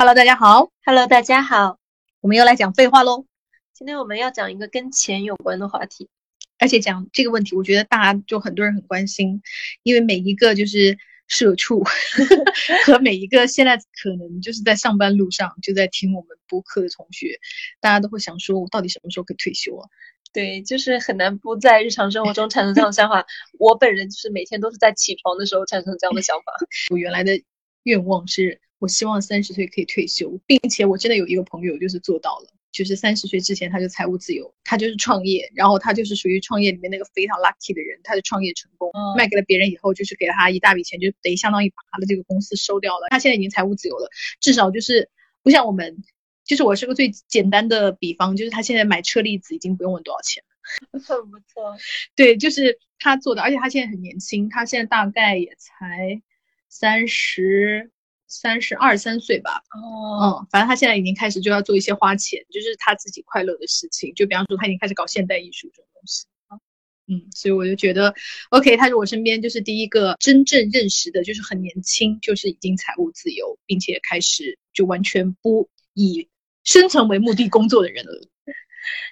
Hello，大家好。Hello，大家好。我们又来讲废话喽。今天我们要讲一个跟钱有关的话题，而且讲这个问题，我觉得大家就很多人很关心，因为每一个就是社畜 和每一个现在可能就是在上班路上就在听我们播客的同学，大家都会想说，我到底什么时候可以退休啊？对，就是很难不在日常生活中产生这样的想法。我本人就是每天都是在起床的时候产生这样的想法。我原来的愿望是。我希望三十岁可以退休，并且我真的有一个朋友就是做到了，就是三十岁之前他就财务自由，他就是创业，然后他就是属于创业里面那个非常 lucky 的人，他的创业成功，嗯、卖给了别人以后，就是给了他一大笔钱，就等于相当于把他的这个公司收掉了。他现在已经财务自由了，至少就是不像我们，就是我是个最简单的比方，就是他现在买车厘子已经不用问多少钱了，很不错。对，就是他做的，而且他现在很年轻，他现在大概也才三十。三十二三岁吧，哦，嗯，反正他现在已经开始就要做一些花钱，就是他自己快乐的事情。就比方说，他已经开始搞现代艺术这种东西，嗯，所以我就觉得，OK，他是我身边就是第一个真正认识的，就是很年轻，就是已经财务自由，并且开始就完全不以生存为目的工作的人了。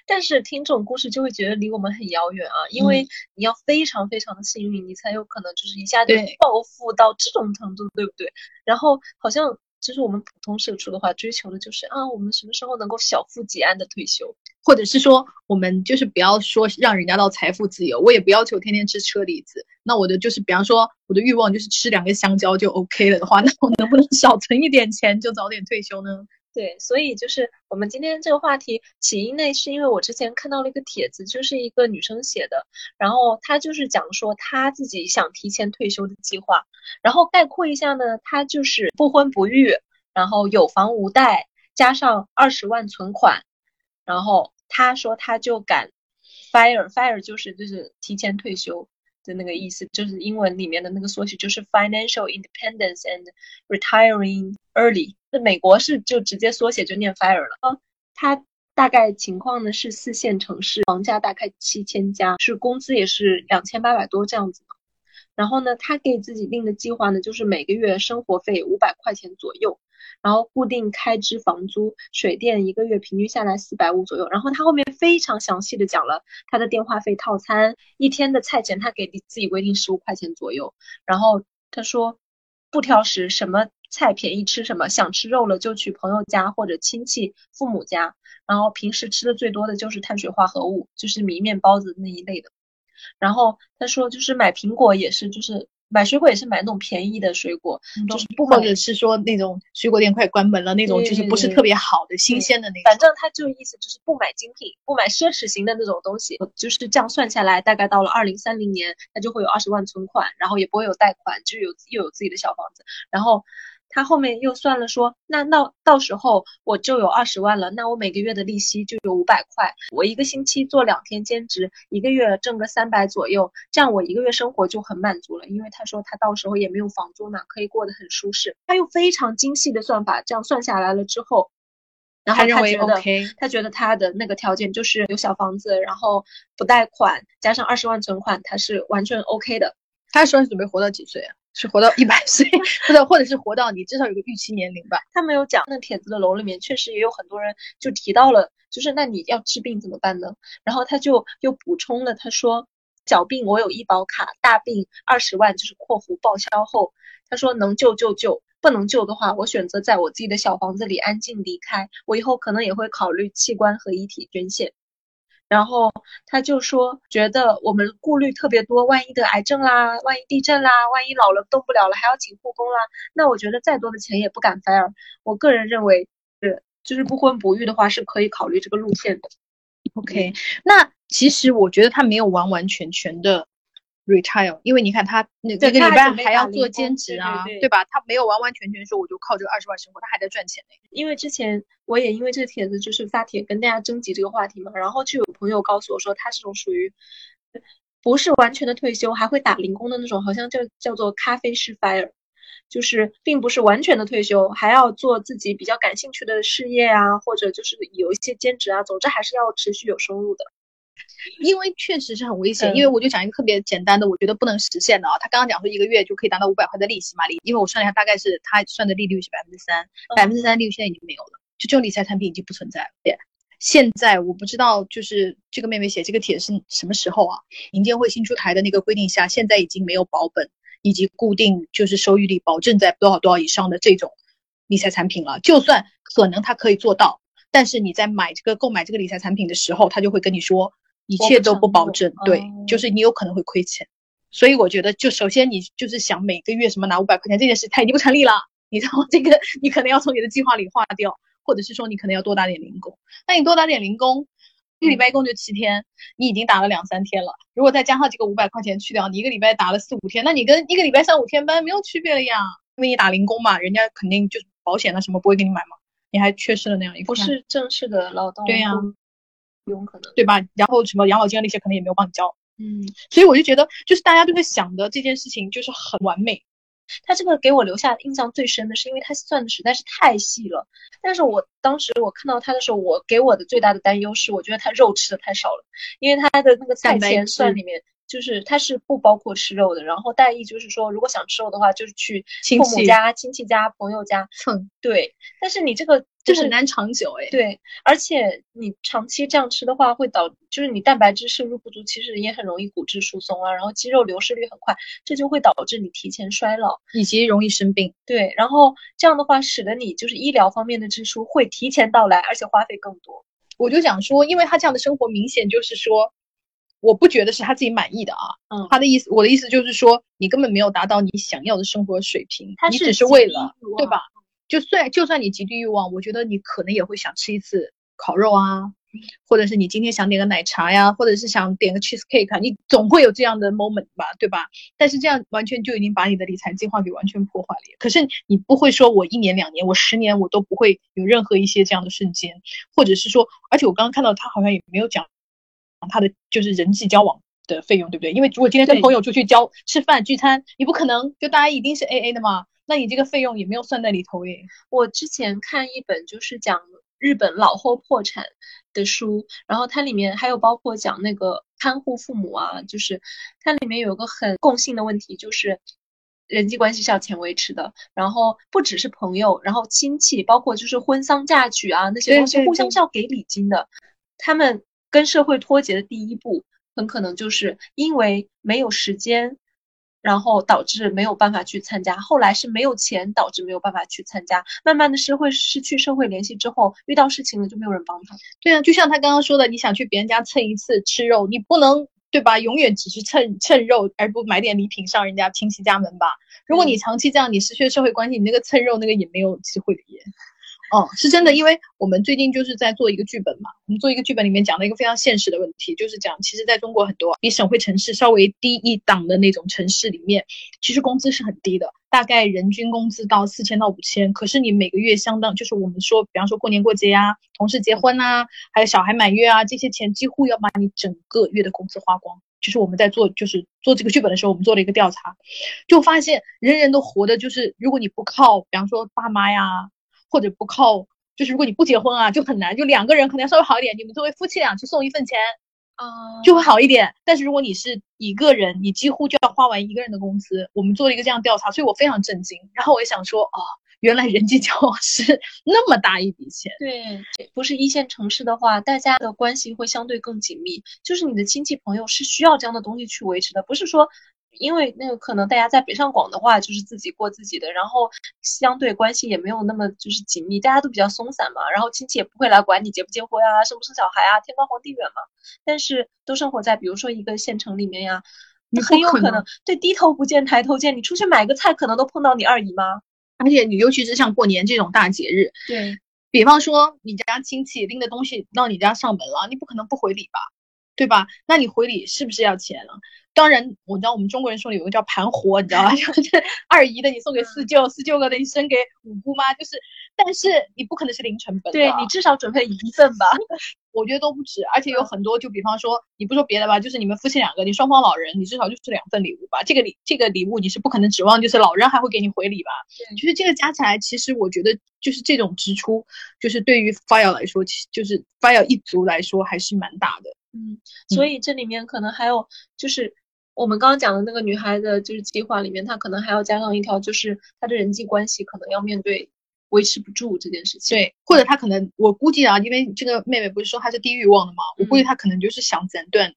但是听这种故事就会觉得离我们很遥远啊，因为你要非常非常的幸运，你才有可能就是一下就暴富到这种程度，对不对？然后好像就是我们普通社畜的话，追求的就是啊，我们什么时候能够小富即安的退休，或者是说我们就是不要说让人家到财富自由，我也不要求天天吃车厘子。那我的就是，比方说我的欲望就是吃两个香蕉就 OK 了的话，那我能不能少存一点钱，就早点退休呢？对，所以就是我们今天这个话题起因呢，是因为我之前看到了一个帖子，就是一个女生写的，然后她就是讲说她自己想提前退休的计划，然后概括一下呢，她就是不婚不育，然后有房无贷，加上二十万存款，然后她说她就敢 fire fire 就是就是提前退休的那个意思，就是英文里面的那个缩写就是 financial independence and retiring early。那美国是就直接缩写就念 fire 了啊。它大概情况呢是四线城市，房价大概七千加，是工资也是两千八百多这样子。然后呢，他给自己定的计划呢就是每个月生活费五百块钱左右，然后固定开支房租、水电一个月平均下来四百五左右。然后他后面非常详细的讲了他的电话费套餐，一天的菜钱他给自己规定十五块钱左右。然后他说不挑食，什么。菜便宜吃什么，想吃肉了就去朋友家或者亲戚、父母家。然后平时吃的最多的就是碳水化合物，就是米、面包子那一类的。然后他说，就是买苹果也是，就是买水果也是买那种便宜的水果，嗯、就是不或者是说那种水果店快关门了那种，就是不是特别好的新鲜的那种。反正他就意思就是不买精品，不买奢侈型的那种东西。就是这样算下来，大概到了二零三零年，他就会有二十万存款，然后也不会有贷款，就有又有自己的小房子，然后。他后面又算了说，那那到时候我就有二十万了，那我每个月的利息就有五百块，我一个星期做两天兼职，一个月挣个三百左右，这样我一个月生活就很满足了。因为他说他到时候也没有房租嘛，可以过得很舒适。他用非常精细的算法，这样算下来了之后，然后他认为觉得 OK，他觉得他的那个条件就是有小房子，然后不贷款，加上二十万存款，他是完全 OK 的。他说是准备活到几岁啊？是活到一百岁，或者或者是活到你至少有个预期年龄吧。他没有讲，那帖子的楼里面确实也有很多人就提到了，就是那你要治病怎么办呢？然后他就又补充了，他说小病我有医保卡，大病二十万就是括弧报销后，他说能救就救，不能救的话，我选择在我自己的小房子里安静离开。我以后可能也会考虑器官和遗体捐献。然后他就说，觉得我们顾虑特别多，万一得癌症啦，万一地震啦，万一老了动不了了，还要请护工啦。那我觉得再多的钱也不敢 fire。我个人认为，是就是不婚不育的话是可以考虑这个路线的。OK，那其实我觉得他没有完完全全的 retire，因为你看他那对这个礼拜还要做兼职啊，对对对吧？他没有完完全全说我就靠这个二十万生活，他还在赚钱呢。因为之前我也因为这个帖子就是发帖跟大家征集这个话题嘛，然后就有朋友告诉我说，他这种属于不是完全的退休，还会打零工的那种，好像叫叫做咖啡式 fire，就是并不是完全的退休，还要做自己比较感兴趣的事业啊，或者就是有一些兼职啊，总之还是要持续有收入的。因为确实是很危险。嗯因为我就讲一个特别简单的，我觉得不能实现的啊。他刚刚讲说一个月就可以达到五百块的利息嘛，利，因为我算了一下，大概是他算的利率是百分之三，百分之三利率现在已经没有了，就这种理财产品已经不存在了。对，现在我不知道，就是这个妹妹写这个帖是什么时候啊？银监会新出台的那个规定下，现在已经没有保本以及固定就是收益率保证在多少多少以上的这种理财产品了。就算可能他可以做到，但是你在买这个购买这个理财产品的时候，他就会跟你说一切都不保证，对，就是你有可能会亏钱。所以我觉得，就首先你就是想每个月什么拿五百块钱这件事，它已经不成立了。你知道这个，你可能要从你的计划里划掉，或者是说你可能要多打点零工。那你多打点零工，一个礼拜一共就七天，你已经打了两三天了。如果再加上这个五百块钱去掉，你一个礼拜打了四五天，那你跟一个礼拜上五天班没有区别了呀。因为你打零工嘛，人家肯定就是保险啊什么不会给你买嘛，你还缺失了那样一不，是正式的劳动对呀雇佣可能。对吧？然后什么养老金啊那些可能也没有帮你交，嗯，所以我就觉得，就是大家都会想的这件事情就是很完美。他这个给我留下印象最深的是，因为他算的实在是太细了。但是我当时我看到他的时候，我给我的最大的担忧是，我觉得他肉吃的太少了，因为他的那个菜钱算里面。就是他是不包括吃肉的，然后大意就是说，如果想吃肉的话，就是去父母家、亲戚家、朋友家。蹭，对，但是你这个就是这很难长久哎。对，而且你长期这样吃的话，会导就是你蛋白质摄入不足，其实也很容易骨质疏松啊，然后肌肉流失率很快，这就会导致你提前衰老。以及容易生病。对，然后这样的话，使得你就是医疗方面的支出会提前到来，而且花费更多。我就想说，因为他这样的生活明显就是说，我不觉得是他自己满意的啊。嗯他的意思，我的意思就是说，你根本没有达到你想要的生活水平，你只是为了对吧？就算就算你极低欲望，我觉得你可能也会想吃一次烤肉啊，或者是你今天想点个奶茶呀，或者是想点个 cheese cake，啊你总会有这样的 moment 吧，对吧？但是这样完全就已经把你的理财计划给完全破坏了。可是你不会说我一年两年，我十年我都不会有任何一些这样的瞬间，或者是说，而且我刚刚看到他好像也没有讲他的就是人际交往。的费用对不对？因为如果今天跟朋友出去交吃饭聚餐，你不可能就大家一定是 A A 的嘛，那你这个费用也没有算在里头耶。我之前看一本就是讲日本老后破产的书，然后它里面还有包括讲那个看护父母啊，就是它里面有个很共性的问题，就是人际关系是要钱维持的，然后不只是朋友，然后亲戚，包括就是婚丧嫁娶啊那些东西，互相是要给礼金的。他们跟社会脱节的第一步，很可能就是因为没有时间。然后导致没有办法去参加，后来是没有钱导致没有办法去参加，慢慢的社会失去社会联系之后，遇到事情了就没有人帮他。对啊，就像他刚刚说的，你想去别人家蹭一次吃肉，你不能对吧？永远只是蹭蹭肉，而不买点礼品上人家亲戚家门吧？如果你长期这样，你失去了社会关系，你那个蹭肉那个也没有机会。哦，是真的，因为我们最近就是在做一个剧本嘛，我们做一个剧本里面讲了一个非常现实的问题，就是讲，其实在中国很多比省会城市稍微低一档的那种城市里面，其实工资是很低的，大概人均工资到四千到五千，可是你每个月相当，就是我们说，比方说过年过节啊，同事结婚啊，还有小孩满月啊，这些钱几乎要把你整个月的工资花光。就是我们在做，就是做这个剧本的时候，我们做了一个调查，就发现人人都活的就是，如果你不靠，比方说爸妈呀。或者不靠，就是如果你不结婚啊，就很难，就两个人可能要稍微好一点，你们作为夫妻俩去送一份钱啊就会好一点。但是如果你是一个人，你几乎就要花完一个人的工资。我们做了一个这样调查，所以我非常震惊。然后我也想说，哦，原来人际交往是 那么大一笔钱。对，不是一线城市的话，大家的关系会相对更紧密，就是你的亲戚朋友是需要这样的东西去维持的，不是说。因为那个可能大家在北上广的话，就是自己过自己的，然后相对关系也没有那么就是紧密，大家都比较松散嘛，然后亲戚也不会来管你结不结婚啊，生不生小孩啊，天高皇帝远嘛。但是都生活在比如说一个县城里面呀，你很有可能对低头不见抬头见，你出去买个菜可能都碰到你二姨妈。而且你尤其是像过年这种大节日，对，比方说你家亲戚拎的东西到你家上门了，你不可能不回礼吧，对吧？那你回礼是不是要钱啊？当然，我知道我们中国人说的有个叫盘活，你知道吧？就是二姨的你送给四舅，四舅哥的你生给五姑妈，就是，但是你不可能是零成本的，对你至少准备一份吧。我觉得都不止，而且有很多，就比方说，你不说别的吧，就是你们夫妻两个，你双方老人，你至少就是两份礼物吧。这个礼这个礼物你是不可能指望就是老人还会给你回礼吧？对就是这个加起来，其实我觉得就是这种支出，就是对于 fire 来说，其就是 fire 一族来说还是蛮大的。嗯，所以这里面可能还有就是我们刚刚讲的那个女孩的，就是计划里面，她可能还要加上一条，就是她的人际关系可能要面对维持不住这件事情。对，或者她可能，我估计啊，因为这个妹妹不是说她是低欲望的嘛，我估计她可能就是想斩断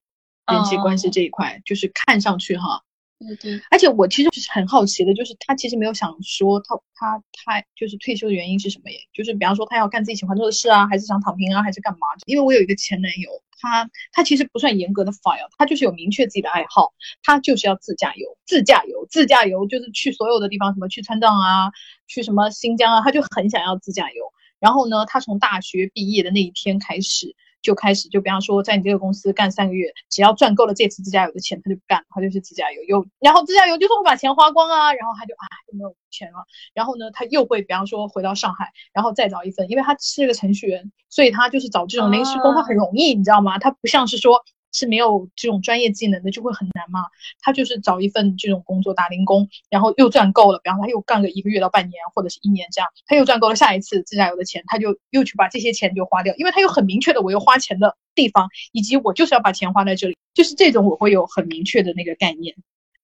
人际关系这一块，就是看上去哈。对对，而且我其实是很好奇的，就是他其实没有想说他他他就是退休的原因是什么耶？就是比方说他要干自己喜欢做的事啊，还是想躺平啊，还是干嘛？因为我有一个前男友，他他其实不算严格的 fire，他就是有明确自己的爱好，他就是要自驾游，自驾游，自驾游，就是去所有的地方，什么去川藏啊，去什么新疆啊，他就很想要自驾游。然后呢，他从大学毕业的那一天开始。就开始，就比方说，在你这个公司干三个月，只要赚够了这次自驾游的钱，他就不干，他就是自驾游。又，然后自驾游就是我把钱花光啊，然后他就啊，就没有钱了。然后呢，他又会，比方说回到上海，然后再找一份，因为他是个程序员，所以他就是找这种临时工，他很容易，你知道吗？他不像是说。是没有这种专业技能的，就会很难嘛。他就是找一份这种工作打零工，然后又赚够了，比方他又干个一个月到半年或者是一年这样，他又赚够了下一次自驾游的钱，他就又去把这些钱就花掉，因为他有很明确的我要花钱的地方，以及我就是要把钱花在这里，就是这种我会有很明确的那个概念。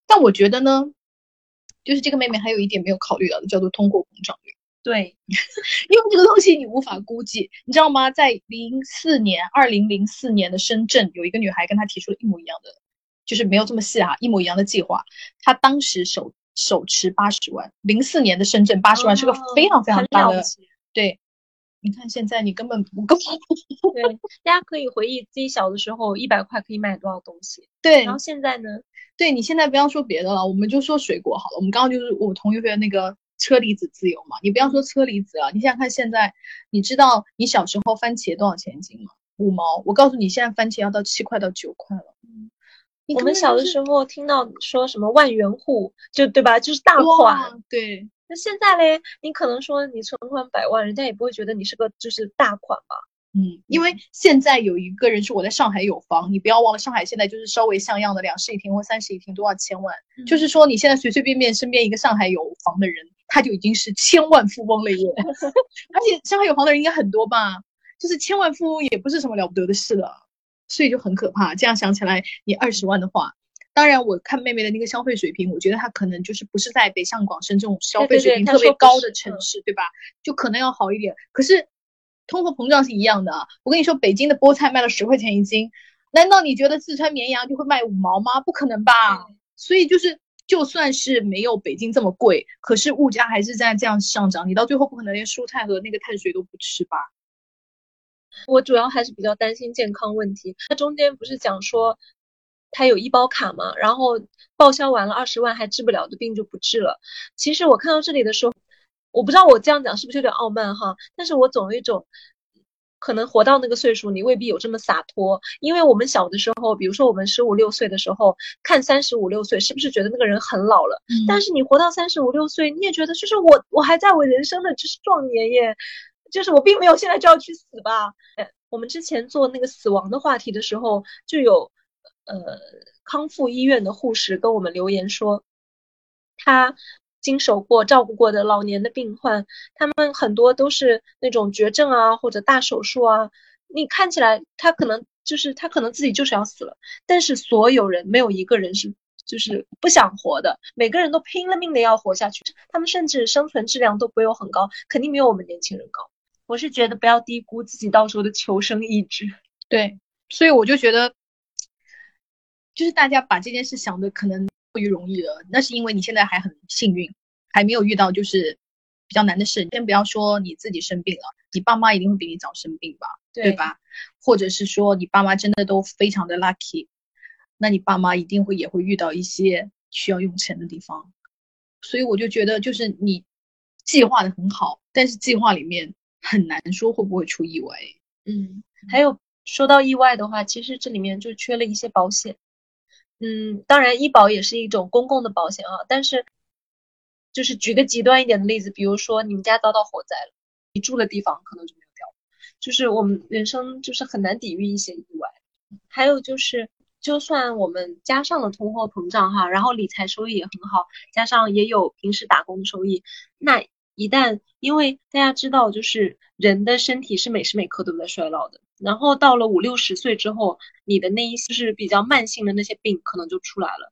但我觉得呢，就是这个妹妹还有一点没有考虑到的，叫做通货膨胀率。对，因为这个东西你无法估计，你知道吗？在零四年，二零零四年的深圳，有一个女孩跟他提出了一模一样的，就是没有这么细哈，一模一样的计划。她当时手手持八十万，零四年的深圳八十万是个非常非常大的。对，你看现在你根本不够。对，大家可以回忆自己小的时候，一百块可以买多少东西。对，然后现在呢？对你现在不要说别的了，我们就说水果好了。我们刚刚就是我同学的那个。车厘子自由嘛？你不要说车厘子啊，你想想看，现在你知道你小时候番茄多少钱一斤吗？五毛。我告诉你，现在番茄要到七块到九块了。嗯，我们小的时候听到说什么万元户，就对吧？就是大款。对。那现在嘞，你可能说你存款百万，人家也不会觉得你是个就是大款吧？嗯，因为现在有一个人是我在上海有房，你不要忘了，上海现在就是稍微像样的两室一厅或三室一厅都要千万，就是说你现在随随便便身边一个上海有房的人，他就已经是千万富翁了耶。而且上海有房的人应该很多吧，就是千万富翁也不是什么了不得的事了，所以就很可怕。这样想起来，你二十万的话，当然我看妹妹的那个消费水平，我觉得她可能就是不是在北上广深这种消费水平特别高的城市，对吧？就可能要好一点，可是。通货膨胀是一样的，我跟你说，北京的菠菜卖了十块钱一斤，难道你觉得四川绵阳就会卖五毛吗？不可能吧！所以就是，就算是没有北京这么贵，可是物价还是在这样上涨，你到最后不可能连蔬菜和那个碳水都不吃吧？我主要还是比较担心健康问题。它中间不是讲说，他有医保卡嘛，然后报销完了二十万还治不了的病就不治了。其实我看到这里的时候。我不知道我这样讲是不是有点傲慢哈，但是我总有一种，可能活到那个岁数，你未必有这么洒脱。因为我们小的时候，比如说我们十五六岁的时候，看三十五六岁，是不是觉得那个人很老了？但是你活到三十五六岁，你也觉得就是我，我还在我人生的就是壮年耶，就是我并没有现在就要去死吧。我们之前做那个死亡的话题的时候，就有呃康复医院的护士跟我们留言说，他。经手过、照顾过的老年的病患，他们很多都是那种绝症啊，或者大手术啊。你看起来他可能就是他可能自己就是要死了，但是所有人没有一个人是就是不想活的，每个人都拼了命的要活下去。他们甚至生存质量都不有很高，肯定没有我们年轻人高。我是觉得不要低估自己到时候的求生意志。对，所以我就觉得，就是大家把这件事想的可能。过于容易了，那是因为你现在还很幸运，还没有遇到就是比较难的事。先不要说你自己生病了，你爸妈一定会比你早生病吧，对吧？或者是说你爸妈真的都非常的 lucky，那你爸妈一定会也会遇到一些需要用钱的地方。所以我就觉得，就是你计划的很好，但是计划里面很难说会不会出意外。嗯，还有说到意外的话，其实这里面就缺了一些保险。嗯，当然，医保也是一种公共的保险啊。但是，就是举个极端一点的例子，比如说你们家遭到火灾了，你住的地方可能就没有掉。就是我们人生就是很难抵御一些意外。还有就是，就算我们加上了通货膨胀哈，然后理财收益也很好，加上也有平时打工的收益，那一旦因为大家知道，就是人的身体是每时每刻都在衰老的，然后到了五六十岁之后，你的那一些是比较慢性的那些病可能就出来了，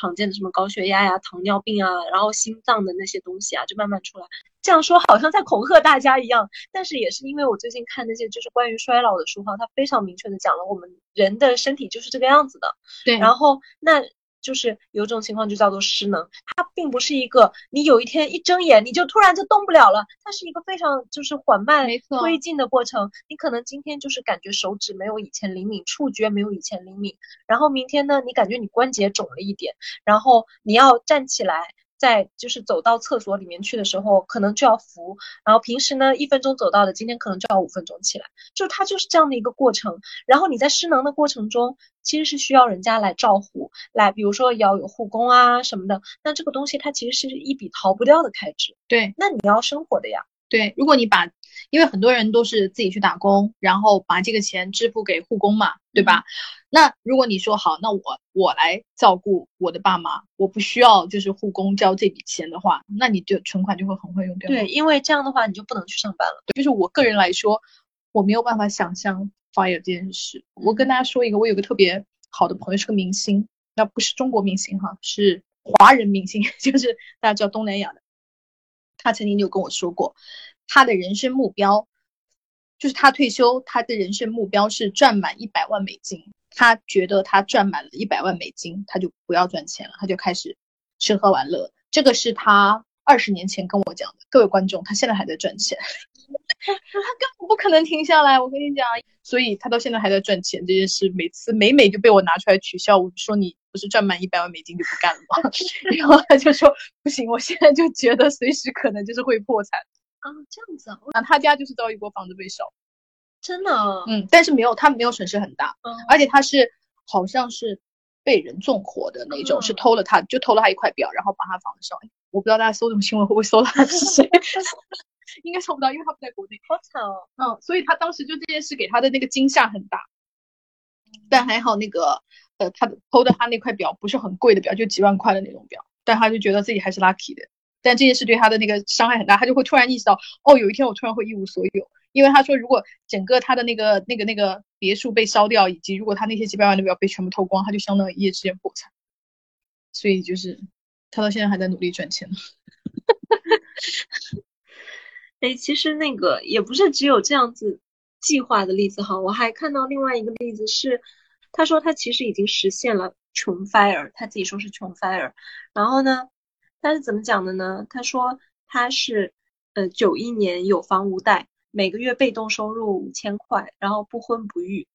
常见的什么高血压呀、糖尿病啊，然后心脏的那些东西啊，就慢慢出来。这样说好像在恐吓大家一样，但是也是因为我最近看那些就是关于衰老的书哈，它非常明确的讲了我们人的身体就是这个样子的。对，然后那。就是有种情况就叫做失能，它并不是一个你有一天一睁眼你就突然就动不了了，它是一个非常就是缓慢推进的过程。你可能今天就是感觉手指没有以前灵敏，触觉没有以前灵敏，然后明天呢，你感觉你关节肿了一点，然后你要站起来。在就是走到厕所里面去的时候，可能就要扶，然后平时呢一分钟走到的，今天可能就要五分钟起来，就它就是这样的一个过程。然后你在失能的过程中，其实是需要人家来照护，来比如说要有护工啊什么的。那这个东西它其实是一笔逃不掉的开支。对，那你要生活的呀。对，如果你把，因为很多人都是自己去打工，然后把这个钱支付给护工嘛，对吧？那如果你说好，那我我来照顾我的爸妈，我不需要就是护工交这笔钱的话，那你就存款就会很快用掉。对，因为这样的话你就不能去上班了。就是我个人来说，我没有办法想象 fire 这件事。我跟大家说一个，我有个特别好的朋友是个明星，那不是中国明星哈，是华人明星，就是大家知道东南亚的。他曾经就跟我说过，他的人生目标就是他退休，他的人生目标是赚满一百万美金。他觉得他赚满了一百万美金，他就不要赚钱了，他就开始吃喝玩乐。这个是他二十年前跟我讲的。各位观众，他现在还在赚钱，他根本不可能停下来。我跟你讲，所以他到现在还在赚钱这件事，每次每每就被我拿出来取笑。我说你不是赚满一百万美金就不干了吗？然后他就说不行，我现在就觉得随时可能就是会破产啊，这样子啊，那他家就是遭遇过房子被烧。真的，嗯，但是没有，他没有损失很大，嗯，而且他是好像是被人纵火的那种，是偷了他，就偷了他一块表，然后把他房子烧。我不知道大家搜这种新闻会不会搜到他是谁，应该搜不到，因为他不在国内。好惨哦，嗯，所以他当时就这件事给他的那个惊吓很大，但还好那个，呃，他偷的他那块表不是很贵的表，就几万块的那种表，但他就觉得自己还是 lucky 的，但这件事对他的那个伤害很大，他就会突然意识到，哦，有一天我突然会一无所有。因为他说，如果整个他的那个、那个、那个别墅被烧掉，以及如果他那些几百万的表被全部偷光，他就相当于一夜之间破产。所以就是他到现在还在努力赚钱。哎，其实那个也不是只有这样子计划的例子哈，我还看到另外一个例子是，他说他其实已经实现了穷 fire，他自己说是穷 fire。然后呢，他是怎么讲的呢？他说他是呃九一年有房无贷。每个月被动收入五千块，然后不婚不育，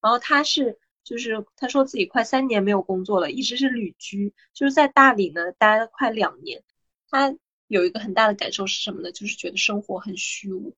然后他是就是他说自己快三年没有工作了，一直是旅居，就是在大理呢待了快两年。他有一个很大的感受是什么呢？就是觉得生活很虚无，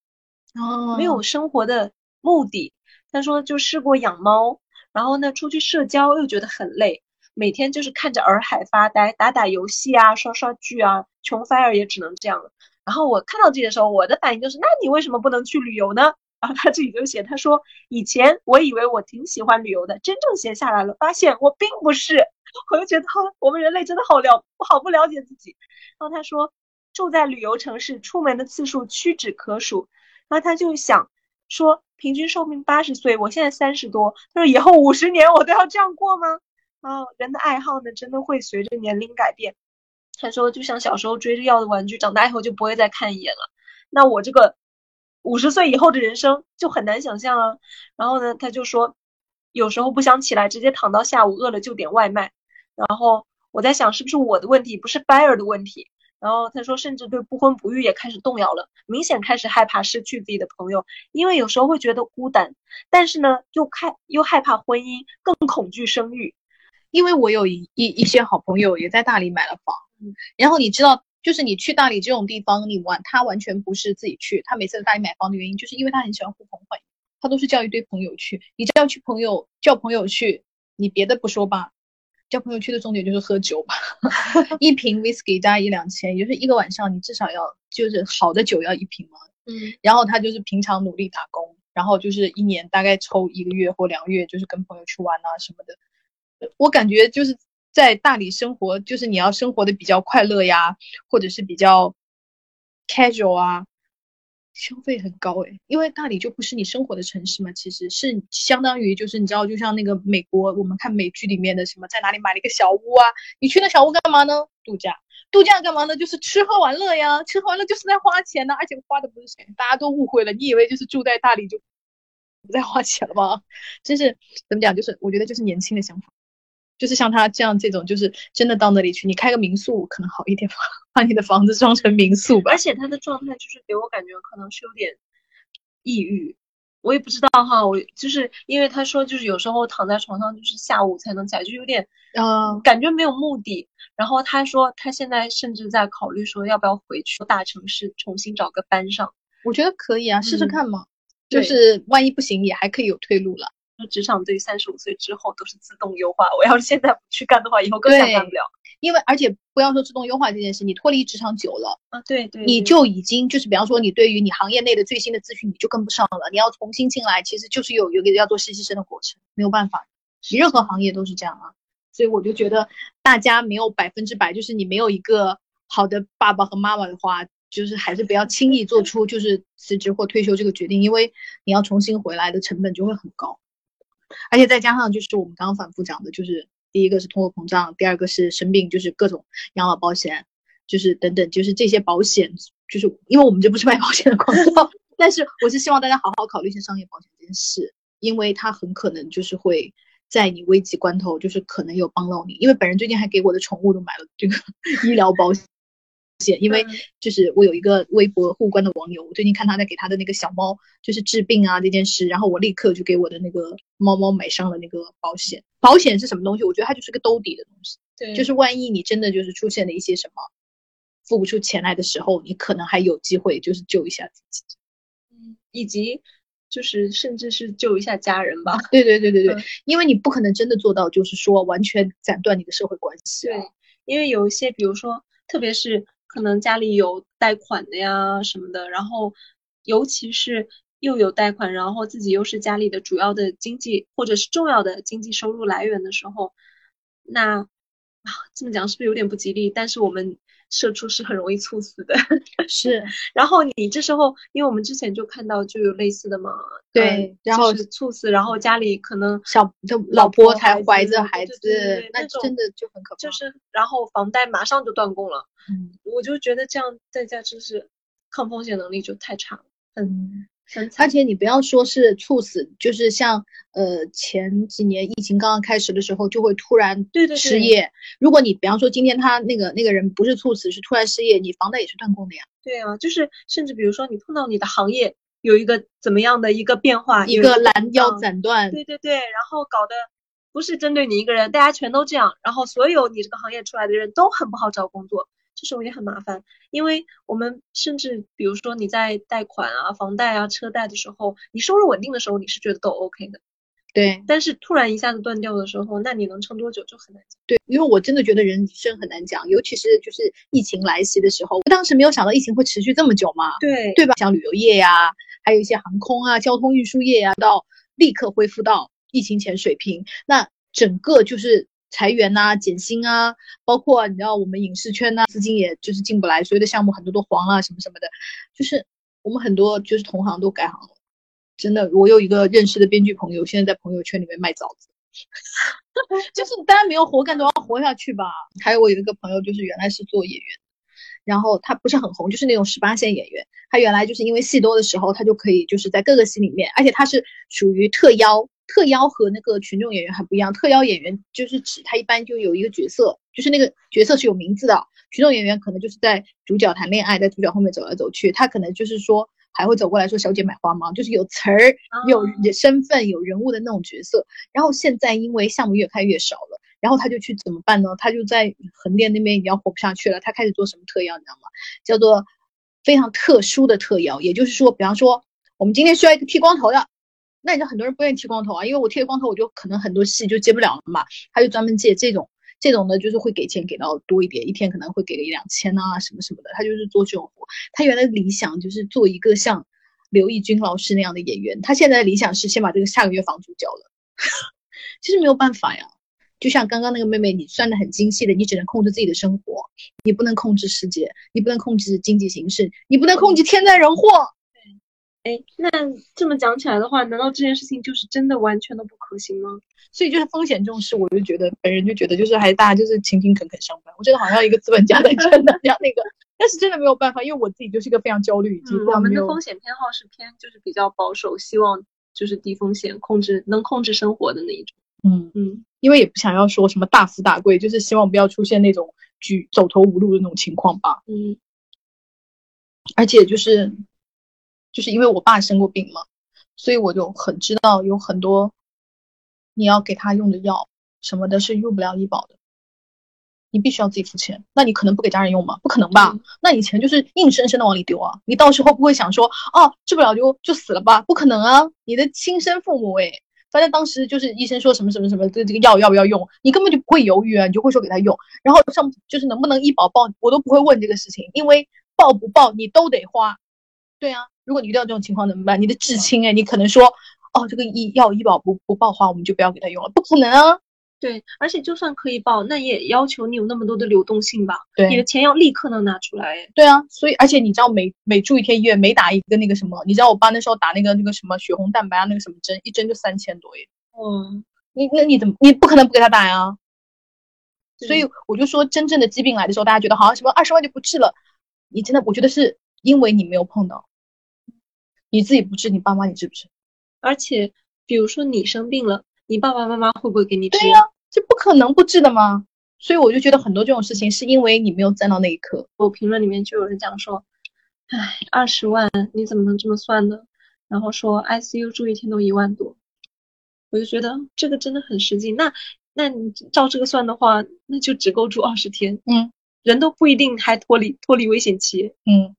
哦，没有生活的目的。他说就试过养猫，然后呢出去社交又觉得很累，每天就是看着洱海发呆，打打游戏啊，刷刷剧啊，穷 fire 也只能这样了。然后我看到这些时候，我的反应就是：那你为什么不能去旅游呢？然后他这里就写，他说以前我以为我挺喜欢旅游的，真正闲下来了，发现我并不是。我就觉得我们人类真的好了，好不了解自己。然后他说住在旅游城市，出门的次数屈指可数。然后他就想说，平均寿命八十岁，我现在三十多，他说以后五十年我都要这样过吗？然后人的爱好呢，真的会随着年龄改变。他说：“就像小时候追着要的玩具，长大以后就不会再看一眼了。那我这个五十岁以后的人生就很难想象啊。然后呢，他就说，有时候不想起来，直接躺到下午，饿了就点外卖。然后我在想，是不是我的问题，不是 Bear 的问题？然后他说，甚至对不婚不育也开始动摇了，明显开始害怕失去自己的朋友，因为有时候会觉得孤单，但是呢，又害又害怕婚姻，更恐惧生育。因为我有一一一些好朋友也在大理买了房。”然后你知道，就是你去大理这种地方，你玩他完全不是自己去，他每次在大理买房的原因，就是因为他很喜欢呼朋唤友，他都是叫一堆朋友去。你叫去朋友叫朋友去，你别的不说吧，叫朋友去的重点就是喝酒吧，一瓶 whisky 大概一两千，也就是一个晚上你至少要就是好的酒要一瓶嘛。嗯，然后他就是平常努力打工，然后就是一年大概抽一个月或两个月，就是跟朋友去玩啊什么的。我感觉就是。在大理生活，就是你要生活的比较快乐呀，或者是比较 casual 啊，消费很高哎，因为大理就不是你生活的城市嘛，其实是相当于就是你知道，就像那个美国，我们看美剧里面的什么，在哪里买了一个小屋啊？你去那小屋干嘛呢？度假，度假干嘛呢？就是吃喝玩乐呀，吃喝玩乐就是在花钱呢，而且花的不是钱，大家都误会了，你以为就是住在大理就不再花钱了吗？真是怎么讲？就是我觉得就是年轻的想法。就是像他这样这种，就是真的到那里去，你开个民宿可能好一点吧，把你的房子装成民宿吧。而且他的状态就是给我感觉可能是有点抑郁，我也不知道哈，我就是因为他说就是有时候躺在床上就是下午才能起来，就有点嗯感觉没有目的。然后他说他现在甚至在考虑说要不要回去大城市重新找个班上。我觉得可以啊，试试看嘛，对就是万一不行也还可以有退路了。说职场对于三十五岁之后都是自动优化，我要是现在不去干的话，以后更加干不了。因为而且不要说自动优化这件事，你脱离职场久了，啊，对对，对你就已经就是比方说你对于你行业内的最新的资讯你就跟不上了，你要重新进来，其实就是有有一个要做实习生的过程，没有办法，你任何行业都是这样啊。所以我就觉得大家没有百分之百，就是你没有一个好的爸爸和妈妈的话，就是还是不要轻易做出就是辞职或退休这个决定，因为你要重新回来的成本就会很高。而且再加上就是我们刚刚反复讲的，就是第一个是通货膨胀，第二个是生病，就是各种养老保险，就是等等，就是这些保险，就是因为我们这不是卖保险的广告，但是我是希望大家好好考虑一下商业保险这件事，因为它很可能就是会在你危急关头，就是可能有帮到你。因为本人最近还给我的宠物都买了这个 医疗保险。险，因为嗯就是我有一个微博互关的网友，我最近看他在给他的那个小猫就是治病啊这件事，然后我立刻就给我的那个猫猫买上了那个保险。保险是什么东西？我觉得它就是个兜底的东西，对，就是万一你真的就是出现了一些什么付不出钱来的时候，你可能还有机会就是救一下自己。嗯以及就是甚至是救一下家人吧。对对对对对，嗯因为你不可能真的做到就是说完全斩断你的社会关系、啊。对，因为有一些，比如说，特别是可能家里有贷款的呀什么的，然后尤其是又有贷款，然后自己又是家里的主要的经济或者是重要的经济收入来源的时候，那啊这么讲是不是有点不吉利？但是我们社畜是很容易猝死的。是，然后你这时候，因为我们之前就看到就有类似的嘛，对嗯然后就是猝死，然后家里可能小的老老婆才怀着孩对对对子对，那真的就很可怕。就是，然后房贷马上就断供了。嗯我就觉得这样代价真是抗风险能力就太差了，嗯。而且你不要说是猝死，就是像呃前几年疫情刚刚开始的时候，就会突然对对对失业。如果你比方说今天他那个那个人不是猝死，是突然失业，你房贷也是断供的呀。对啊，就是甚至比如说你碰到你的行业有一个怎么样的一个变化，一个拦腰斩断，对对对，然后搞得不是针对你一个人，大家全都这样，然后所有你这个行业出来的人都很不好找工作，这时候也很麻烦，因为我们甚至比如说你在贷款啊、房贷啊、车贷的时候，你收入稳定的时候，你是觉得都 OK 的，对但是突然一下子断掉的时候，那你能撑多久就很难讲。对，因为我真的觉得人生很难讲，尤其是就是疫情来袭的时候，当时没有想到疫情会持续这么久嘛。对对吧？像旅游业呀、还有一些航空啊、交通运输业呀、到立刻恢复到疫情前水平。那整个就是裁员呐、减薪啊，包括你知道我们影视圈呐、资金也就是进不来，所有的项目很多都黄了什么什么的，就是我们很多就是同行都改行了。真的，我有一个认识的编剧朋友，现在在朋友圈里面卖枣子。就是大家没有活干都要活下去吧。还有我有一个朋友，就是原来是做演员，然后他不是很红，就是那种十八线演员。他原来就是因为戏多的时候，他就可以就是在各个戏里面，而且他是属于特邀，特邀和那个群众演员还不一样。特邀演员就是指他一般就有一个角色，就是那个角色是有名字的。群众演员可能就是在主角谈恋爱，在主角后面走来走去，他可能就是说还会走过来说“小姐买花吗”，就是有词儿、有身份、有人物的那种角色。然后现在因为项目越开越少了，然后他就去怎么办呢？他就在横店那边已经活不下去了，他开始做什么特邀，你知道吗？叫做非常特殊的特邀，也就是说，比方说我们今天需要一个剃光头的，那你知道很多人不愿意剃光头啊，因为我剃了光头，我就可能很多戏就接不了了嘛，他就专门借这种。这种呢，就是会给钱给到多一点，一天可能会给个一两千啊，什么什么的。他就是做这种活。他原来理想就是做一个像刘奕君老师那样的演员，他现在的理想是先把这个下个月房租交了。其实没有办法呀，就像刚刚那个妹妹，你算的很精细的，你只能控制自己的生活，你不能控制世界，你不能控制经济形势，你不能控制天灾人祸。哎，那这么讲起来的话，难道这件事情就是真的完全的不可行吗？所以就是风险重视，我就觉得本人就觉得就是还是大家就是勤勤恳恳上班。我觉得好像一个资本家在挣大家那个，但是真的没有办法，因为我自己就是一个非常焦虑，嗯，我们的风险偏好是偏就是比较保守，希望就是低风险，控制能控制生活的那一种。嗯嗯，因为也不想要说什么大富大贵，就是希望不要出现那种举走投无路的那种情况吧。嗯，而且就是。就是因为我爸生过病嘛，所以我就很知道有很多你要给他用的药什么的是用不了医保的，你必须要自己付钱。那你可能不给家人用吗？不可能吧？那以前就是硬生生的往里丢啊！你到时候不会想说哦治不了就就死了吧？不可能啊！你的亲生父母诶，反正当时就是医生说什么什么什么这这个药要不要用，你根本就不会犹豫啊，你就会说给他用。然后上就是能不能医保报，我都不会问这个事情，因为报不报你都得花。对啊。如果你遇到这种情况怎么办？你的至亲哎，你可能说哦，这个医药医保不不报话，我们就不要给他用了，不可能啊。对，而且就算可以报，那也要求你有那么多的流动性吧？对，你的钱要立刻能拿出来。对啊，所以而且你知道每每住一天医院，每打一个那个什么，你知道我爸那时候打那个那个什么血红蛋白啊，那个什么针，一针就三千多耶。嗯，你那你怎么你不可能不给他打呀？所以我就说，真正的疾病来的时候，大家觉得好像什么二十万就不治了，你真的我觉得是因为你没有碰到。你自己不治，你爸妈你治不治？而且，比如说你生病了，你爸爸妈妈会不会给你治？对呀，这不可能不治的吗？所以我就觉得很多这种事情是因为你没有站到那一刻。我评论里面就有人讲说，唉，二十万你怎么能这么算呢？然后说 ICU 住一天都一万多，我就觉得这个真的很实际。那那你照这个算的话，那就只够住二十天。嗯，人都不一定还脱离脱离危险期。嗯。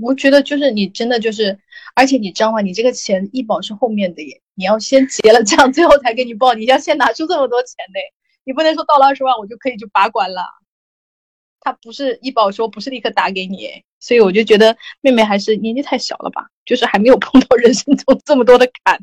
我觉得就是你真的就是，而且你知道吗？你这个钱医保是后面的耶，你要先结了账，最后才给你报，你要先拿出这么多钱的，你不能说到了二十万我就可以就拔管了。他不是医保说不是立刻打给你，所以我就觉得妹妹还是年纪太小了吧，就是还没有碰到人生中这么多的坎。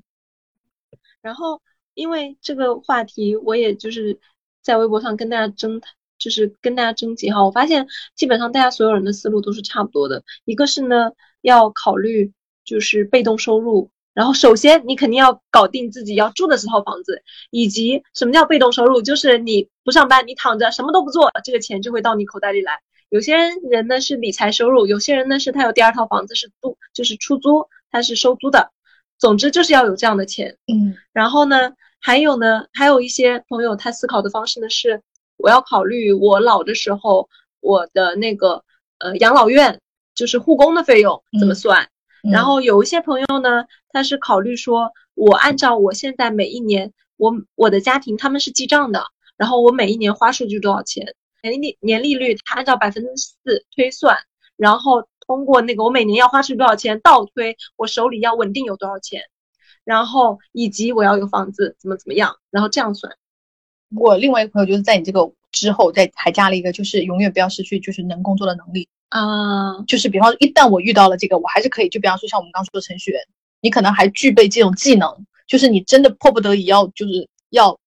然后因为这个话题，我也就是在微博上跟大家争。就是跟大家征集哈，我发现基本上大家所有人的思路都是差不多的。一个是呢，要考虑就是被动收入，然后首先你肯定要搞定自己要住的这套房子，以及什么叫被动收入，就是你不上班，你躺着什么都不做，这个钱就会到你口袋里来。有些人呢是理财收入，有些人呢是他有第二套房子是租，就是出租，他是收租的。总之就是要有这样的钱，嗯。然后呢，还有呢，还有一些朋友他思考的方式呢是。我要考虑我老的时候，我的那个呃养老院就是护工的费用怎么算？然后有一些朋友呢，他是考虑说，我按照我现在每一年我我的家庭他们是记账的，然后我每一年花出去多少钱，年利年利率他按照百分之四推算，然后通过那个我每年要花出去多少钱倒推，我手里要稳定有多少钱，然后以及我要有房子怎么怎么样，然后这样算。我另外一个朋友就是在你这个之后再还加了一个，就是永远不要失去就是能工作的能力啊。就是比方说，一旦我遇到了这个，我还是可以。就比方说，像我们刚说的程序员，你可能还具备这种技能，就是你真的迫不得已要就是要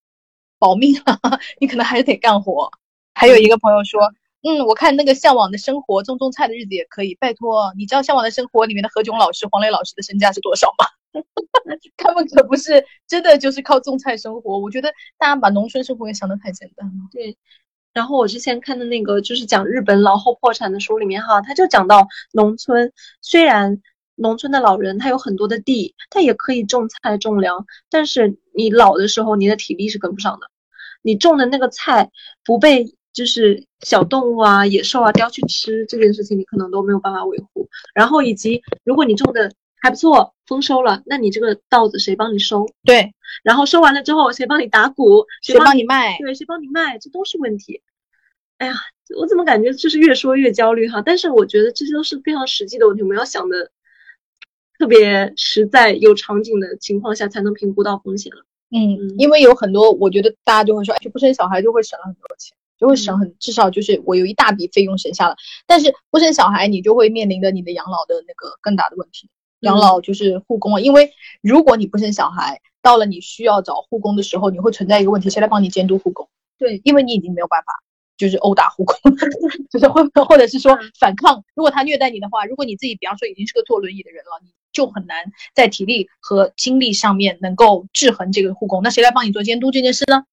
保命了，你可能还是得干活。还有一个朋友说，嗯，我看那个《向往的生活》种种菜的日子也可以。拜托，你知道《向往的生活》里面的何炅老师、黄磊老师的身价是多少吗？他们可不是真的就是靠种菜生活。我觉得大家把农村生活也想得太简单了。对，然后我之前看的那个就是讲日本老后破产的书里面哈，他就讲到农村，虽然农村的老人他有很多的地，他也可以种菜种粮，但是你老的时候你的体力是跟不上的，你种的那个菜不被就是小动物啊、野兽啊叼去吃这件事情，你可能都没有办法维护。然后以及如果你种的还不错，丰收了，那你这个稻子谁帮你收？对，然后收完了之后，谁帮你打谷？谁帮你卖？对，谁帮你卖？这都是问题。哎呀，我怎么感觉就是越说越焦虑哈？但是我觉得这些都是非常实际的问题，我们要想的特别实在、有场景的情况下，才能评估到风险了。嗯，因为有很多，我觉得大家就会说，哎，不生小孩就会省了很多钱，就会省很，至少就是我有一大笔费用省下了。但是不生小孩，你就会面临着你的养老的那个更大的问题。养老就是护工啊，因为如果你不生小孩，到了你需要找护工的时候，你会存在一个问题：谁来帮你监督护工？对，因为你已经没有办法，就是殴打护工，就是或或者是说反抗。如果他虐待你的话，如果你自己比方说已经是个坐轮椅的人了，你就很难在体力和精力上面能够制衡这个护工。那谁来帮你做监督这件事呢？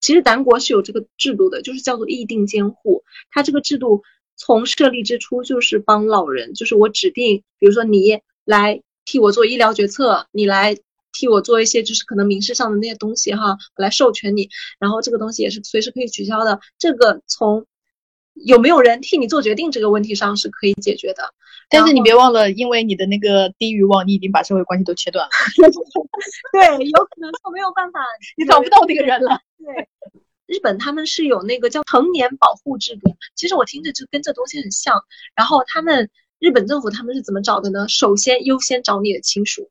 其实咱国是有这个制度的，就是叫做议定监护。它这个制度从设立之初就是帮老人，就是我指定，比如说你来替我做医疗决策，你来替我做一些就是可能民事上的那些东西哈，我来授权你，然后这个东西也是随时可以取消的。这个从有没有人替你做决定这个问题上是可以解决的。但是你别忘了，因为你的那个低欲望，你已经把社会关系都切断了。对，有可能就没有办法，你找不到那个人了。对，日本他们是有那个叫成年保护制度，其实我听着就跟这东西很像。然后他们日本政府他们是怎么找的呢？首先优先找你的亲属，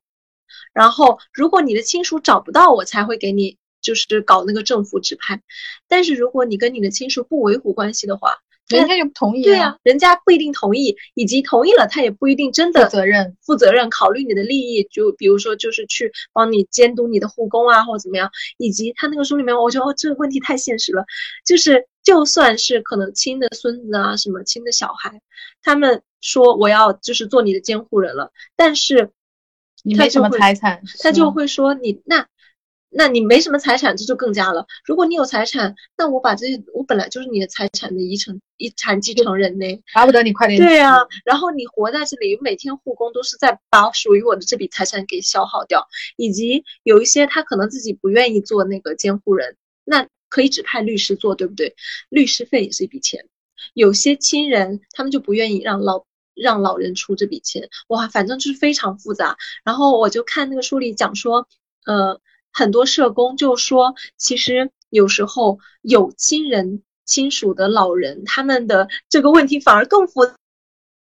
然后如果你的亲属找不到，我才会给你就是搞那个政府指派。但是如果你跟你的亲属不维护关系的话，人家就不同意，对呀，人家不一定同意，以及同意了，他也不一定真的负责任，负责任，考虑你的利益，就比如说就是去帮你监督你的护工啊，或者怎么样，以及他那个书里面，我觉得哦，这个问题太现实了，就是就算是可能亲的孙子啊，什么亲的小孩，他们说我要就是做你的监护人了，但是你没什么财产，他就会说你那。那你没什么财产，这就更加了。如果你有财产，那我把这些，我本来就是你的财产的遗产遗产继承人呢，巴不得你快点。对啊，然后你活在这里，每天护工都是在把属于我的这笔财产给消耗掉，以及有一些他可能自己不愿意做那个监护人，那可以指派律师做，对不对？律师费也是一笔钱。有些亲人他们就不愿意让老让老人出这笔钱，哇，反正就是非常复杂。然后我就看那个书里讲说，呃。很多社工就说，其实有时候有亲人亲属的老人，他们的这个问题反而更复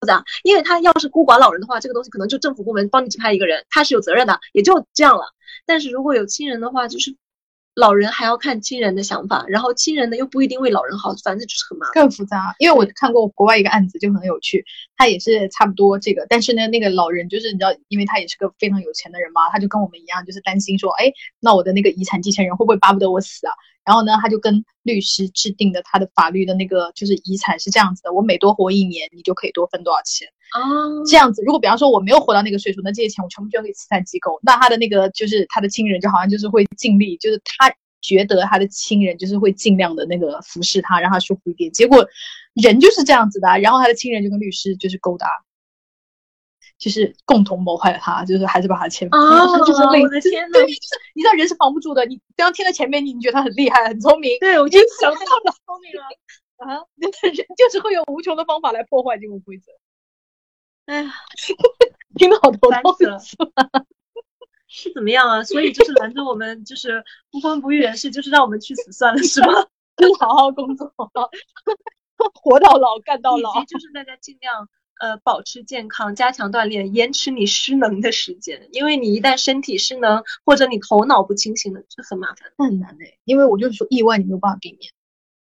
杂，因为他要是孤寡老人的话，这个东西可能就政府部门帮你指派一个人，他是有责任的，也就这样了。但是如果有亲人的话，就是。老人还要看亲人的想法，然后亲人呢又不一定为老人好，反正就是很麻烦，更复杂。因为我看过国外一个案子，就很有趣，他也是差不多这个，但是呢，那个老人就是你知道，因为他也是个非常有钱的人嘛，他就跟我们一样，就是担心说，哎，那我的那个遗产继承人会不会巴不得我死啊？然后呢，他就跟律师制定的他的法律的那个就是遗产是这样子的，我每多活一年，你就可以多分多少钱哦。这样子，如果比方说我没有活到那个岁数，那这些钱我全部捐给慈善机构，那他的那个就是他的亲人就好像就是会尽力，就是他。觉得他的亲人就是会尽量的那个服侍他，让他舒服一点。结果人就是这样子的，然后他的亲人就跟律师就是勾搭，就是共同谋害了他，就是还是把他签。啊！就是我的天呐，你知道人是防不住的。你这样贴在前面，你你觉得他很厉害、很聪明？对，我就想到了，聪明了啊！人就是会有无穷的方法来破坏这个规则。哎呀，听得好头痛。是怎么样啊？所以就是拦着我们，就是不婚不育人士，就是让我们去死算了，是吗？就好好工作，活到老干到老。以及就是大家尽量呃保持健康，加强锻炼，延迟你失能的时间。因为你一旦身体失能，或者你头脑不清醒了，就很麻烦。很难哎，因为我就是说意外你没有办法避免。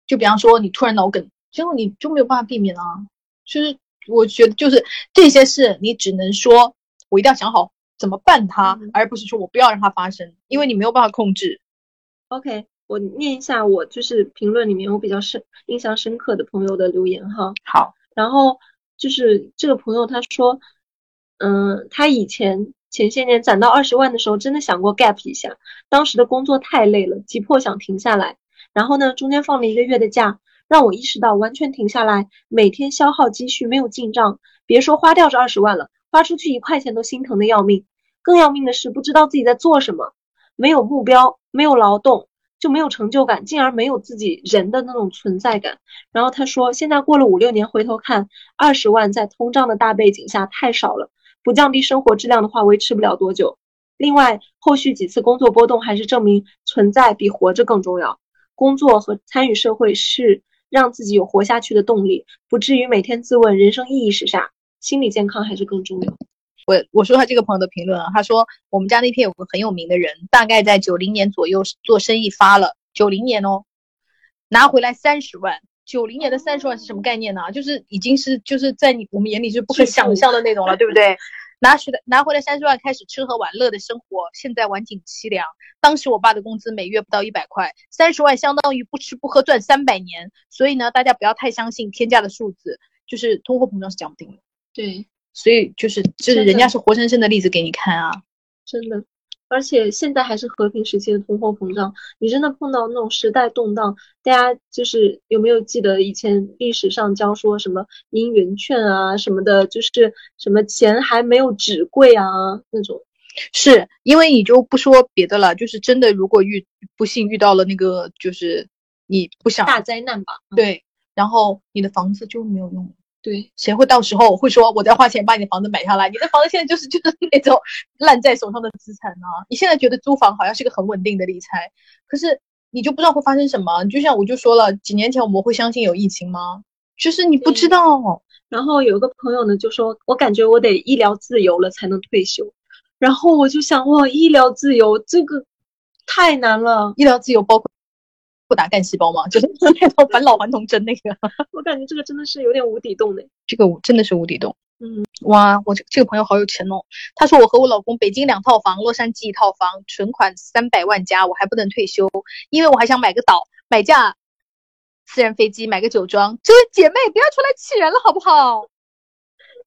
就比方说你突然脑梗，最后你就没有办法避免啊。就是我觉得就是这些事，你只能说我一定要想好。怎么办它，而不是说我不要让它发生，因为你没有办法控制。OK，我念一下我就是评论里面我比较深印象深刻的朋友的留言哈。好，然后就是这个朋友他说，嗯，他以前前些年攒到二十万的时候，真的想过 gap 一下，当时的工作太累了，急迫想停下来。然后呢，中间放了一个月的假，让我意识到完全停下来，每天消耗积蓄没有进账，别说花掉这二十万了。花出去一块钱都心疼的要命，更要命的是不知道自己在做什么，没有目标，没有劳动，就没有成就感，进而没有自己人的那种存在感。然后他说，现在过了五六年，回头看，二十万在通胀的大背景下太少了，不降低生活质量的话，维持不了多久。另外，后续几次工作波动还是证明存在比活着更重要。工作和参与社会是让自己有活下去的动力，不至于每天自问人生意义是啥。心理健康还是更重要。我我说下这个朋友的评论啊，他说我们家那片有个很有名的人，大概在九零年左右做生意发了九零年哦，拿回来三十万。九零年的三十万是什么概念呢？就是已经是就是在你我们眼里是不可想象的那种了，对不对？拿回来拿回来三十万，开始吃喝玩乐的生活，现在晚景凄凉。当时我爸的工资每月不到一百块，三十万相当于不吃不喝赚三百年。所以呢，大家不要太相信天价的数字，就是通货膨胀是讲不定的。对，所以就是就是人家是活生生的例子给你看啊，真的。而且现在还是和平时期的通货膨胀，你真的碰到那种时代动荡，大家就是有没有记得以前历史上教说什么银元券啊什么的，就是什么钱还没有纸贵啊那种，是因为你就不说别的了，就是真的如果遇不幸遇到了那个就是你不想大灾难吧，对，然后你的房子就没有用。对，谁会到时候会说我在花钱把你的房子买下来？你的房子现在就是就是 那种烂在手上的资产呢？你现在觉得租房好像是个很稳定的理财，可是你就不知道会发生什么。就像我就说了，几年前我们会相信有疫情吗？就是你不知道。然后有个朋友呢就说，我感觉我得医疗自由了才能退休。然后我就想，哇，医疗自由这个太难了。医疗自由包括。不打干细胞吗？就是那套 返老还童针那个，我感觉这个真的是有点无底洞的。这个真的是无底洞。嗯，哇，我这这个朋友好有钱哦。他说我和我老公北京两套房，洛杉矶一套房，存款三百万加，我还不能退休，因为我还想买个岛，买架私人飞机，买个酒庄。这位姐妹不要出来气人了好不好？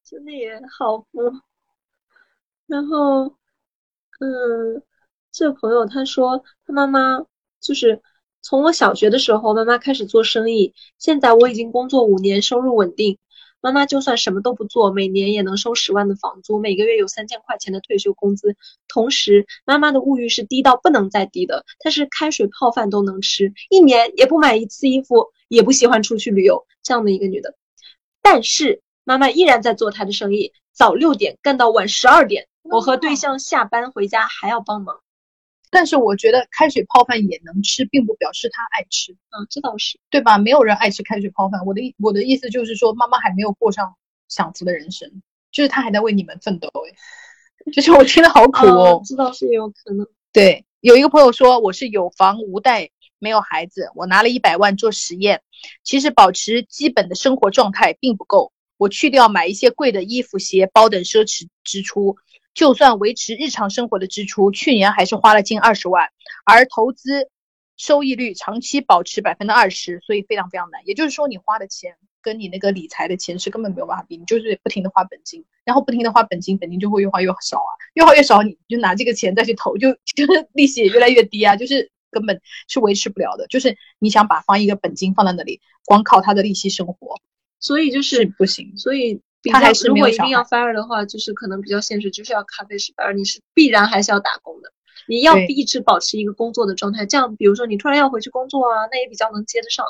真的也好富。然后，嗯，这个朋友他说他妈妈就是。从我小学的时候，妈妈开始做生意。现在我已经工作五年，收入稳定。妈妈就算什么都不做，每年也能收十万的房租，每个月有三千块钱的退休工资。同时，妈妈的物欲是低到不能再低的，她是开水泡饭都能吃，一年也不买一次衣服，也不喜欢出去旅游，这样的一个女的。但是，妈妈依然在做她的生意，早六点干到晚十二点。我和对象下班回家还要帮忙。但是我觉得开水泡饭也能吃，并不表示他爱吃。嗯，这倒是，对吧？没有人爱吃开水泡饭。我的意我的意思就是说，妈妈还没有过上享福的人生，就是他还在为你们奋斗。哎，就是我听得好苦哦。这倒是也有可能。对，有一个朋友说我是有房无贷，没有孩子，我拿了一百万做实验。其实保持基本的生活状态并不够，我去掉买一些贵的衣服、鞋包等奢侈支出。就算维持日常生活的支出，去年还是花了近二十万，而投资收益率长期保持百分之二十，所以非常非常难。也就是说，你花的钱跟你那个理财的钱是根本没有办法比，你就是不停的花本金，然后不停的花本金，本金就会越花越少啊，越花越少，你就拿这个钱再去投，就就是利息也越来越低啊，就是根本是维持不了的。就是你想把放一个本金放在那里，光靠它的利息生活，所以就是不行，所以。他还是如果一定要 fire 的话，就是可能比较现实，就是要咖啡师 fire，你是必然还是要打工的，你要一直保持一个工作的状态。这样，比如说你突然要回去工作啊，那也比较能接得上。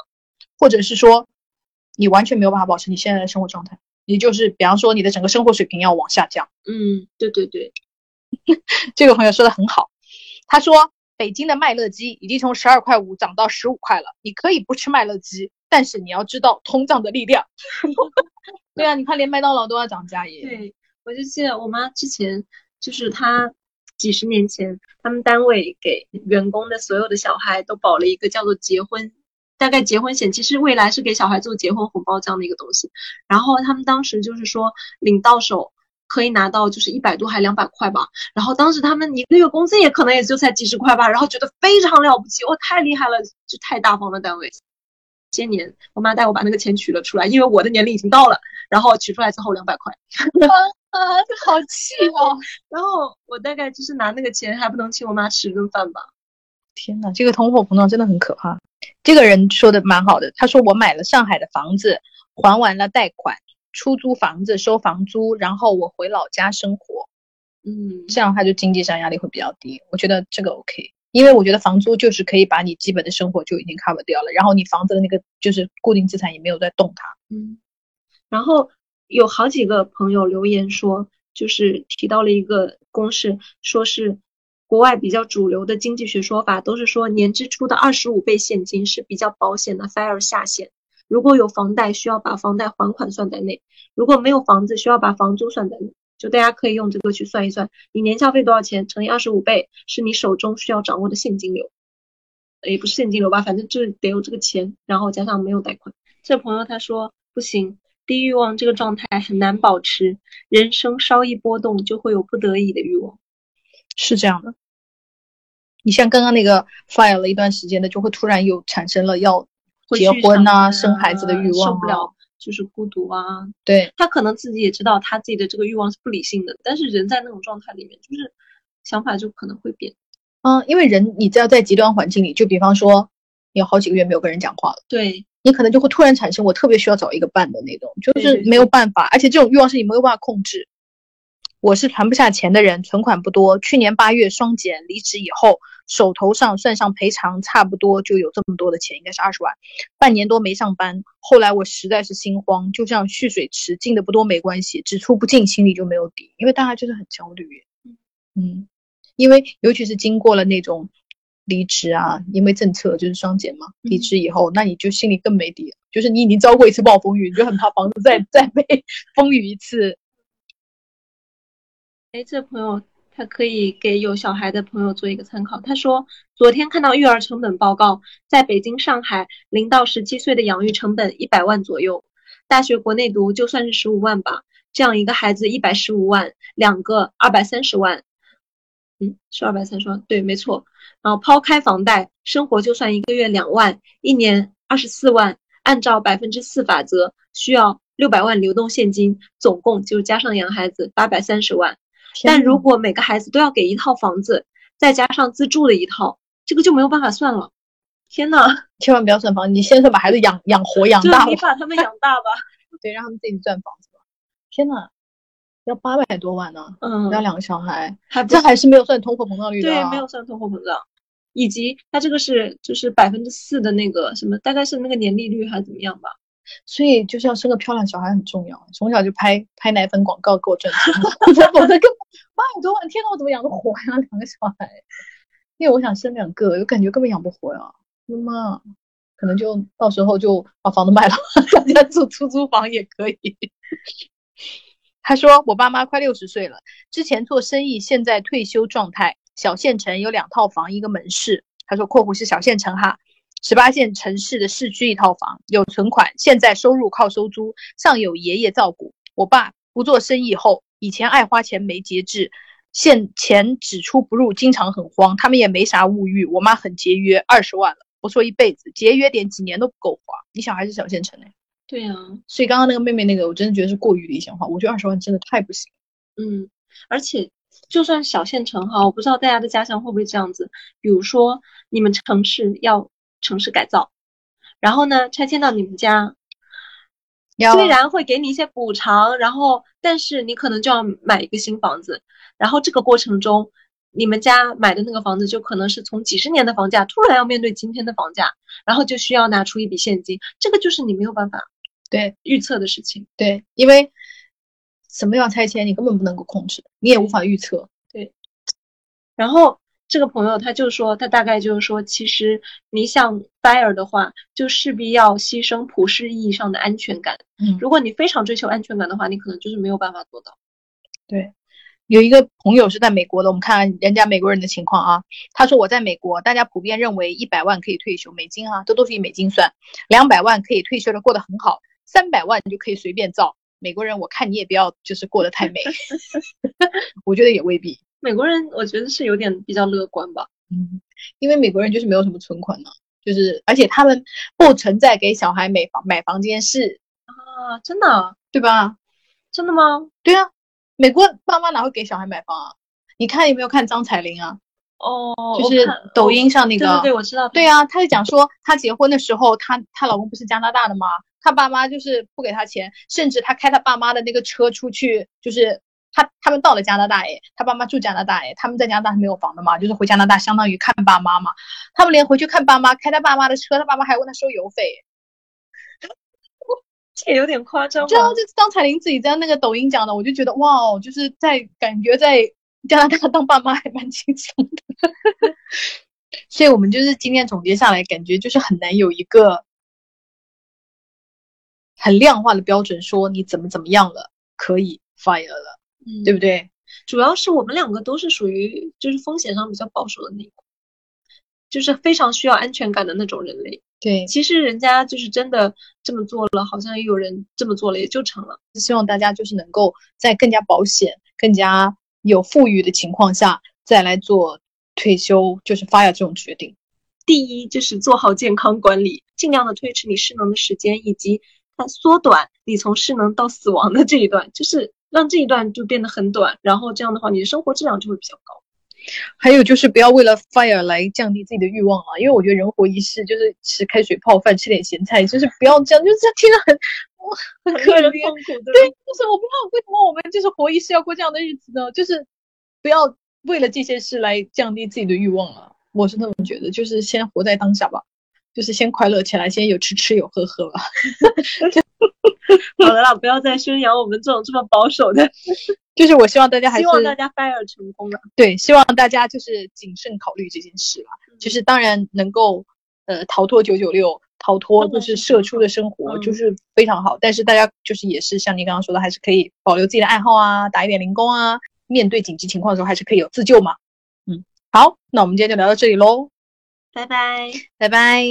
或者是说，你完全没有办法保持你现在的生活状态，也就是比方说你的整个生活水平要往下降。嗯，对对对，这个朋友说的很好，他说北京的麦乐鸡已经从十二块五涨到十五块了，你可以不吃麦乐鸡。但是你要知道通胀的力量，对啊，你看连麦当劳都要涨价耶。对，我就记得我妈之前就是她几十年前，他们单位给员工的所有的小孩都保了一个叫做结婚，大概结婚险，其实未来是给小孩做结婚红包这样的一个东西。然后他们当时就是说领到手可以拿到就是一百多还两百块吧。然后当时他们一个月工资也可能也就才几十块吧，然后觉得非常了不起，哇，太厉害了，就太大方的单位。些年，我妈带我把那个钱取了出来，因为我的年龄已经到了。然后取出来之后两百块，啊，好气哦！然后我大概就是拿那个钱，还不能请我妈吃顿饭吧？天呐，这个通货膨胀真的很可怕。这个人说的蛮好的，他说我买了上海的房子，还完了贷款，出租房子收房租，然后我回老家生活。嗯，这样他就经济上压力会比较低。我觉得这个 OK。因为我觉得房租就是可以把你基本的生活就已经 cover 掉了，然后你房子的那个就是固定资产也没有在动它。嗯，然后有好几个朋友留言说，就是提到了一个公式，说是国外比较主流的经济学说法，都是说年支出的二十五倍现金是比较保险的 fire 下限。如果有房贷，需要把房贷还款算在内；如果没有房子，需要把房租算在内。就大家可以用这个去算一算，你年消费多少钱乘以二十五倍，是你手中需要掌握的现金流，也不是现金流吧，反正就是得有这个钱，然后加上没有贷款。这朋友他说不行，低欲望这个状态很难保持，人生稍一波动就会有不得已的欲望，是这样的。你像刚刚那个 fire 了一段时间的，就会突然有产生了要结婚呐、生孩子的欲望，受不了。就是孤独啊。对他可能自己也知道他自己的这个欲望是不理性的，但是人在那种状态里面，就是想法就可能会变。嗯，因为人你只要在极端环境里，就比方说你有好几个月没有跟人讲话了，对，你可能就会突然产生我特别需要找一个伴的那种，就是没有办法，而且这种欲望是你没有办法控制。我是存不下钱的人，存款不多。去年八月双减离职以后，手头上算上赔偿，差不多就有这么多的钱，应该是二十万。半年多没上班，后来我实在是心慌，就像蓄水池，进的不多没关系，只出不进，心里就没有底，因为大家就是很焦虑。嗯，因为尤其是经过了那种离职啊，因为政策就是双减嘛，离职以后，那你就心里更没底了，就是你已经遭过一次暴风雨，你就很怕房子再 再被 风雨一次。哎，这朋友他可以给有小孩的朋友做一个参考。他说，昨天看到育儿成本报告，在北京、上海，零到十七岁的养育成本一百万左右，大学国内读就算是十五万吧，这样一个孩子一百十五万，两个二百三十万，嗯，是二百三十万，对，没错。然后抛开房贷，生活就算一个月两万，一年二十四万，按照百分之四法则，需要六百万流动现金，总共就加上养孩子八百三十万。但如果每个孩子都要给一套房子，再加上自住的一套，这个就没有办法算了。天呐，千万不要算房，你先是把孩子养养活养大了，你把他们养大吧。对，让他们自己赚房子吧。天呐，要八百多万呢，嗯，要两个小孩，还不这还是没有算通货膨胀率的、对，啊。没有算通货膨胀，以及它这个是就是百分之四的那个什么，大概是那个年利率还是怎么样吧？所以就是要生个漂亮小孩很重要，从小就拍拍奶粉广告给我赚钱，否则根本八百多万，天呐，我怎么养得活呀？两个小孩，因为我想生两个，我感觉根本养不活呀。妈妈，可能就到时候就把房子卖了，大 家住出租房也可以。他说：“我爸妈快六十岁了，之前做生意，现在退休状态。小县城有两套房，一个门市。他说（括弧是小县城哈），十八线城市的市区一套房，有存款，现在收入靠收租，上有爷爷照顾。我爸不做生意后，以前爱花钱没节制，现钱只出不入，经常很慌。他们也没啥物欲，我妈很节约，二十万了，我说一辈子，节约点几年都不够花。你小孩是小县城哎，对呀、所以刚刚那个妹妹那个，我真的觉得是过于理想化，我觉得二十万真的太不行。嗯，而且就算小县城哈，我不知道大家的家乡会不会这样子。比如说你们城市要城市改造，然后呢拆迁到你们家，虽然会给你一些补偿，然后但是你可能就要买一个新房子，然后这个过程中，你们家买的那个房子就可能是从几十年的房价突然要面对今天的房价，然后就需要拿出一笔现金，这个就是你没有办法对预测的事情。对，因为什么样拆迁，你根本不能够控制，你也无法预测。对然后这个朋友他就说，他大概就是说，其实你想 fire 的话，就势必要牺牲普世意义上的安全感。嗯，如果你非常追求安全感的话，你可能就是没有办法做到。对，有一个朋友是在美国的，我们看人家美国人的情况啊。他说我在美国，大家普遍认为一百万可以退休，美金啊，这都是以美金算，两百万可以退休的过得很好，三百万你就可以随便造。美国人，我看你也不要就是过得太美，我觉得也未必。美国人我觉得是有点比较乐观吧。嗯，因为美国人就是没有什么存款呢、就是而且他们不存在给小孩买房买房这件事，啊，真的啊？对吧？真的吗？对啊，美国爸妈哪会给小孩买房啊？你看有没有看张彩玲啊？哦，就是抖音上那个，对对对，我知道。对啊，她就讲说，她结婚的时候，她她老公不是加拿大的吗？她爸妈就是不给她钱，甚至她开她爸妈的那个车出去，就是她他们到了加拿大，哎，他爸妈住加拿大，哎，他们在加拿大是没有房的嘛，就是回加拿大相当于看爸妈嘛。他们连回去看爸妈，开他爸妈的车，他爸妈还问他收油费。这也有点夸张这吧？这是张彩玲自己在那个抖音讲的，我就觉得哇哦，就是在感觉在加拿大当爸妈还蛮轻松的。所以我们就是今天总结下来，感觉就是很难有一个很量化的标准，说你怎么怎么样了可以 fire 了，嗯，对不对？主要是我们两个都是属于就是风险上比较保守的那个，就是非常需要安全感的那种人类。对，其实人家就是真的这么做了，好像也有人这么做了，也就成了。希望大家就是能够在更加保险、更加有富裕的情况下，再来做退休，就是 fire 这种决定。第一就是做好健康管理，尽量的推迟你失能的时间，以及它缩短你从失能到死亡的这一段，就是让这一段就变得很短，然后这样的话，你的生活质量就会比较高。还有就是不要为了 fire 来降低自己的欲望啊，因为我觉得人活一世就是吃开水泡饭，吃点咸菜，就是不要这样，就是听着很哇很可怜。痛苦，对对，就是我不知道为什么我们就是活一世要过这样的日子呢？就是不要为了这些事来降低自己的欲望啊！我是那么觉得，就是先活在当下吧，就是先快乐起来，先有吃吃有喝喝吧。好了啦，不要再宣扬我们这种这么保守的，就是我希望大家还是希望大家 fire 成功了。对，希望大家就是谨慎考虑这件事啦。就是当然能够呃逃脱九九六，逃脱就是是社畜的生活，嗯就是非常好。但是大家就是也是像你刚刚说的，还是可以保留自己的爱好啊，打一点零工啊。面对紧急情况的时候，还是可以有自救嘛。嗯，好，那我们今天就聊到这里喽，拜拜。拜拜。